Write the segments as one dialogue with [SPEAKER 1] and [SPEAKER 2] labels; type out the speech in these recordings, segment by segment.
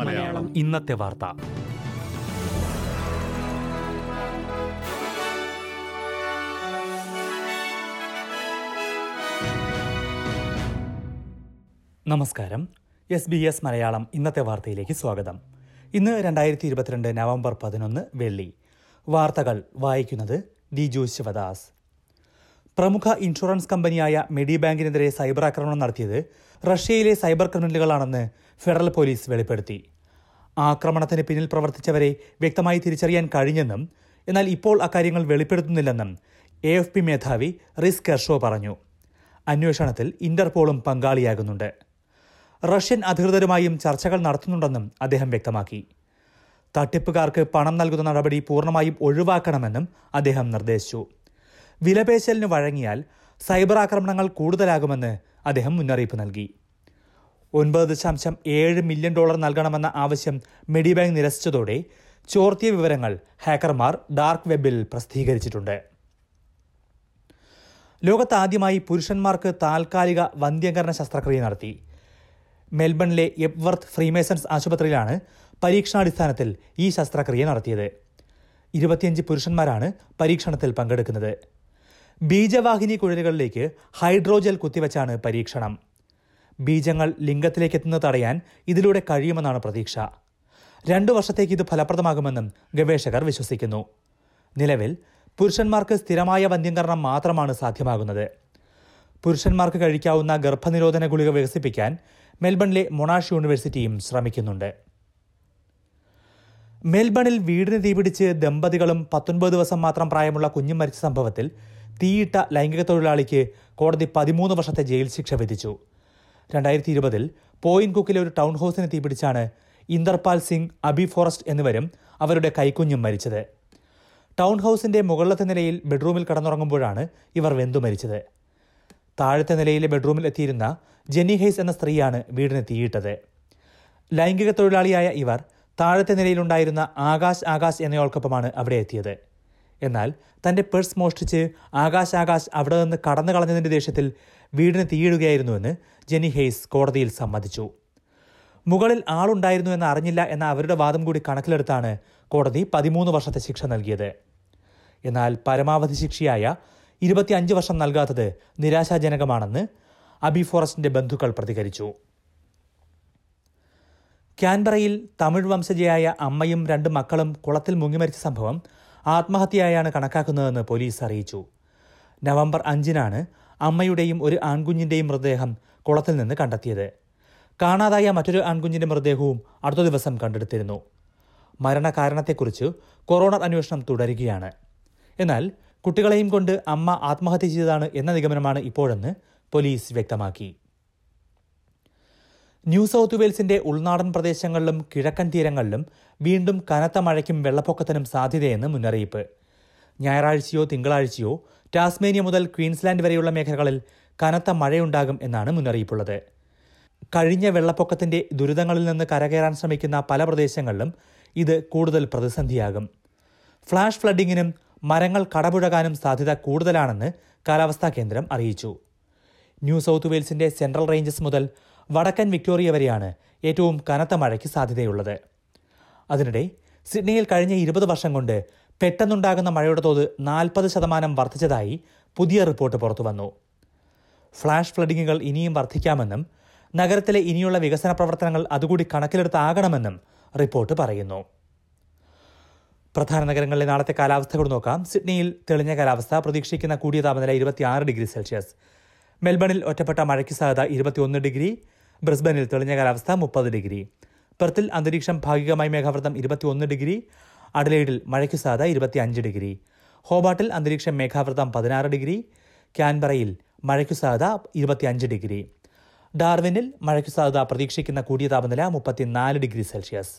[SPEAKER 1] മലയാളം.
[SPEAKER 2] ഇന്നത്തെ വാർത്ത. നമസ്കാരം. എസ് ബി എസ് മലയാളം ഇന്നത്തെ വാർത്തയിലേക്ക് സ്വാഗതം. ഇന്ന് രണ്ടായിരത്തി ഇരുപത്തിരണ്ട് നവംബർ പതിനൊന്ന് വെള്ളി. വാർത്തകൾ വായിക്കുന്നത് ഡിജു ശിവദാസ്. പ്രമുഖ ഇൻഷുറൻസ് കമ്പനിയായ മെഡി ബാങ്കിനെതിരെ സൈബർ ആക്രമണം നടത്തിയത് റഷ്യയിലെ സൈബർ ക്രിമിനലുകളാണെന്ന് ഫെഡറൽ പോലീസ് വെളിപ്പെടുത്തി. ആക്രമണത്തിന് പിന്നിൽ പ്രവർത്തിച്ചവരെ വ്യക്തമായി തിരിച്ചറിയാൻ കഴിഞ്ഞെന്നും എന്നാൽ ഇപ്പോൾ അക്കാര്യങ്ങൾ വെളിപ്പെടുത്തുന്നില്ലെന്നും എ എഫ് പി മേധാവി റിസ് കെർഷോ പറഞ്ഞു. അന്വേഷണത്തിൽ ഇന്റർപോളും പങ്കാളിയാകുന്നുണ്ട്. റഷ്യൻ അധികൃതരുമായും ചർച്ചകൾ നടത്തുന്നുണ്ടെന്നും അദ്ദേഹം വ്യക്തമാക്കി. തട്ടിപ്പുകാർക്ക് പണം നൽകുന്ന നടപടി പൂർണമായും ഒഴിവാക്കണമെന്നും അദ്ദേഹം നിർദ്ദേശിച്ചു. വിലപേശലിന് വഴങ്ങിയാൽ സൈബർ ആക്രമണങ്ങൾ കൂടുതലാകുമെന്ന് അദ്ദേഹം മുന്നറിയിപ്പ് നൽകി. ഒൻപത് ദശാംശം ഏഴ് മില്യൺ ഡോളർ നൽകണമെന്ന ആവശ്യം മെഡി ബാങ്ക് നിരസിച്ചതോടെ ചോർത്തിയ വിവരങ്ങൾ ഹാക്കർമാർ ഡാർക്ക് വെബിൽ പ്രസിദ്ധീകരിച്ചിട്ടുണ്ട്. ലോകത്താദ്യമായി പുരുഷന്മാർക്ക് താൽക്കാലിക വന്ധ്യംകരണ ശസ്ത്രക്രിയ നടത്തി. മെൽബണിലെ എപ്വർത്ത് ഫ്രീമേസൺസ് ആശുപത്രിയിലാണ് പരീക്ഷണാടിസ്ഥാനത്തിൽ ഈ ശസ്ത്രക്രിയ നടത്തിയത്. ഇരുപത്തിയഞ്ച് പുരുഷന്മാരാണ് പരീക്ഷണത്തിൽ പങ്കെടുക്കുന്നത്. ബീജവാഹിനി കുഴലുകളിലേക്ക് ഹൈഡ്രോജൽ കുത്തിവച്ചാണ് പരീക്ഷണം. ബീജങ്ങൾ ലിംഗത്തിലേക്ക് എത്തുന്നത് തടയാൻ ഇതിലൂടെ കഴിയുമെന്നാണ് പ്രതീക്ഷ. രണ്ടു വർഷത്തേക്ക് ഇത് ഫലപ്രദമാകുമെന്നും ഗവേഷകർ വിശ്വസിക്കുന്നു. നിലവിൽ പുരുഷന്മാർക്ക് സ്ഥിരമായ വന്ധ്യംകരണം മാത്രമാണ് സാധ്യമാകുന്നത്. പുരുഷന്മാർക്ക് കഴിക്കാവുന്ന ഗർഭനിരോധന ഗുളിക വികസിപ്പിക്കാൻ മെൽബണിലെ മൊണാഷ് യൂണിവേഴ്സിറ്റിയും ശ്രമിക്കുന്നുണ്ട്. മെൽബണിൽ വീടിന് തീപിടിച്ച് ദമ്പതികളും പത്തൊൻപത് ദിവസം മാത്രം പ്രായമുള്ള കുഞ്ഞും മരിച്ച സംഭവത്തിൽ തീയിട്ട ലൈംഗിക തൊഴിലാളിക്ക് കോടതി പതിമൂന്ന് വർഷത്തെ ജയിൽ ശിക്ഷ വിധിച്ചു. രണ്ടായിരത്തി ഇരുപതിൽ പോയിന്റ് കുക്കിലെ ഒരു ടൗൺ ഹൌസിന് തീപിടിച്ചാണ് ഇന്ദർപാൽ സിംഗ് അബി ഫോറസ്റ്റ് എന്നിവരും അവരുടെ കൈക്കുഞ്ഞും മരിച്ചത്. ടൗൺ ഹൌസിന്റെ മുകളിലത്തെ നിലയിൽ ബെഡ്റൂമിൽ കടന്നുറങ്ങുമ്പോഴാണ് ഇവർ വെന്തു മരിച്ചത്. താഴത്തെ നിലയിലെ ബെഡ്റൂമിൽ എത്തിയിരുന്ന ജെന്നി ഹെയ്സ് എന്ന സ്ത്രീയാണ് വീടിന് തീയിട്ടത്. ലൈംഗിക തൊഴിലാളിയായ ഇവർ താഴത്തെ നിലയിലുണ്ടായിരുന്ന ആകാശ് ആകാശ് എന്നയാൾക്കൊപ്പമാണ് അവിടെ എത്തിയത്. എന്നാൽ തന്റെ പേഴ്സ് മോഷ്ടിച്ച് ആകാശ് ആകാശ് അവിടെ നിന്ന് കടന്നു കളഞ്ഞതിന്റെ ദേഷ്യത്തിൽ വീടിന് തീയിടുകയായിരുന്നുവെന്ന് ജെനി ഹെയ്സ് കോടതിയിൽ സമ്മതിച്ചു. മുകളിൽ ആളുണ്ടായിരുന്നു എന്ന് അറിഞ്ഞില്ല എന്ന അവരുടെ വാദം കൂടി കണക്കിലെടുത്താണ് കോടതി പതിമൂന്ന് വർഷത്തെ ശിക്ഷ നൽകിയത്. എന്നാൽ പരമാവധി ശിക്ഷയായ ഇരുപത്തിയഞ്ച് വർഷം നൽകാത്തത് നിരാശാജനകമാണെന്ന് അബി ഫോറസ്റ്റിന്റെ ബന്ധുക്കൾ പ്രതികരിച്ചു. ക്യാൻബറയിൽ തമിഴ് വംശജയായ അമ്മയും രണ്ട് മക്കളും കുളത്തിൽ മുങ്ങിമരിച്ച സംഭവം ആത്മഹത്യയായാണ് കണക്കാക്കുന്നതെന്ന് പോലീസ് അറിയിച്ചു. നവംബർ അഞ്ചിനാണ് അമ്മയുടെയും ഒരു ആൺകുഞ്ഞിന്റെയും മൃതദേഹം കുളത്തിൽ നിന്ന് കണ്ടെത്തിയത്. കാണാതായ മറ്റൊരു ആൺകുഞ്ഞിന്റെ മൃതദേഹവും അടുത്ത ദിവസം കണ്ടെടുത്തിരുന്നു. മരണകാരണത്തെക്കുറിച്ച് കൊറോണ അന്വേഷണം തുടരുകയാണ്. എന്നാൽ കുട്ടികളെയും കൊണ്ട് അമ്മ ആത്മഹത്യ ചെയ്തതാണ് എന്ന നിഗമനമാണ് ഇപ്പോഴെന്ന് പോലീസ് വ്യക്തമാക്കി. ന്യൂ സൗത്ത് വെയിൽസിന്റെ ഉൾനാടൻ പ്രദേശങ്ങളിലും കിഴക്കൻ തീരങ്ങളിലും വീണ്ടും കനത്ത മഴയ്ക്കും വെള്ളപ്പൊക്കത്തിനും സാധ്യതയെന്ന് മുന്നറിയിപ്പ്. ഞായറാഴ്ചയോ തിങ്കളാഴ്ചയോ ടാസ്മേനിയ മുതൽ ക്വീൻസ്ലാൻഡ് വരെയുള്ള മേഖലകളിൽ കനത്ത മഴയുണ്ടാകും എന്നാണ് മുന്നറിയിപ്പുള്ളത്. കഴിഞ്ഞ വെള്ളപ്പൊക്കത്തിന്റെ ദുരിതങ്ങളിൽ നിന്ന് കരകയറാൻ ശ്രമിക്കുന്ന പല പ്രദേശങ്ങളിലും ഇത് കൂടുതൽ പ്രതിസന്ധിയാകും. ഫ്ലാഷ് ഫ്ലഡിങ്ങിനും മരങ്ങൾ കടപുഴകാനും സാധ്യത കൂടുതലാണെന്ന് കാലാവസ്ഥാ കേന്ദ്രം അറിയിച്ചു. ന്യൂ സൗത്ത് വെയിൽസിന്റെ സെൻട്രൽ റേഞ്ചസ് മുതൽ വടക്കൻ വിക്ടോറിയ വരെയാണ് ഏറ്റവും കനത്ത മഴയ്ക്ക് സാധ്യതയുള്ളത്. അതിനിടെ സിഡ്നിയിൽ കഴിഞ്ഞ ഇരുപത് വർഷം കൊണ്ട് പെട്ടെന്നുണ്ടാകുന്ന മഴയുടെ തോത് നാൽപ്പത് ശതമാനം വർദ്ധിച്ചതായി പുതിയ റിപ്പോർട്ട് പുറത്തുവന്നു. ഫ്ളാഷ് ഫ്ലഡിങ്ങുകൾ ഇനിയും വർദ്ധിക്കാമെന്നും നഗരത്തിലെ ഇനിയുള്ള വികസന പ്രവർത്തനങ്ങൾ അതുകൂടി കണക്കിലെടുത്താകണമെന്നും റിപ്പോർട്ട് പറയുന്നു. പ്രധാന നഗരങ്ങളിലെ നാളത്തെ കാലാവസ്ഥ കൂടി നോക്കാം. സിഡ്നിയിൽ തെളിഞ്ഞ കാലാവസ്ഥ പ്രതീക്ഷിക്കുന്ന കൂടിയ താപനില ഇരുപത്തിയാറ് ഡിഗ്രി സെൽഷ്യസ്. മെൽബണിൽ ഒറ്റപ്പെട്ട മഴയ്ക്ക് സാധ്യത ഇരുപത്തിയൊന്ന് ഡിഗ്രി. ബ്രിസ്ബനിൽ തെളിഞ്ഞ കാലാവസ്ഥ മുപ്പത് ഡിഗ്രി. പെർത്തിൽ അന്തരീക്ഷം ഭാഗികമായി മേഘാവൃതം ഇരുപത്തിയൊന്ന് ഡിഗ്രി അഡലേഡിൽ മഴയ്ക്ക് സാധ്യത ഇരുപത്തിയഞ്ച് ഡിഗ്രി. ഹോബാട്ടിൽ അന്തരീക്ഷം മേഘാവൃതം പതിനാറ് ഡിഗ്രി ക്യാൻബറയിൽ മഴയ്ക്കു സാധ്യത ഇരുപത്തിയഞ്ച് ഡിഗ്രി. ഡാർവിനിൽ മഴയ്ക്കു സാധ്യത പ്രതീക്ഷിക്കുന്ന കൂടിയ താപനില മുപ്പത്തിനാല് degree Celsius.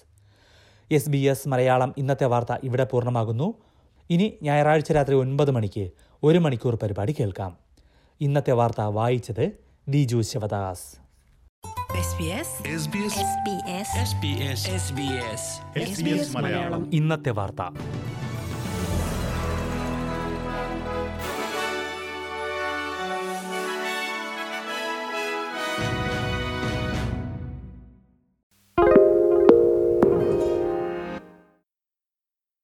[SPEAKER 2] S B S Malayalam ഇന്നത്തെ വാർത്ത ഇവിടെ പൂർണമാകുന്നു. ഇനി ഞായറാഴ്ച രാത്രി ഒൻപത് മണിക്ക് ഒരു മണിക്കൂർ പരിപാടി കേൾക്കാം. ഇന്നത്തെ വാർത്ത വായിച്ചത് ഡി ഡിജു ശിവദാസ്. ഇന്നത്തെ വാർത്ത.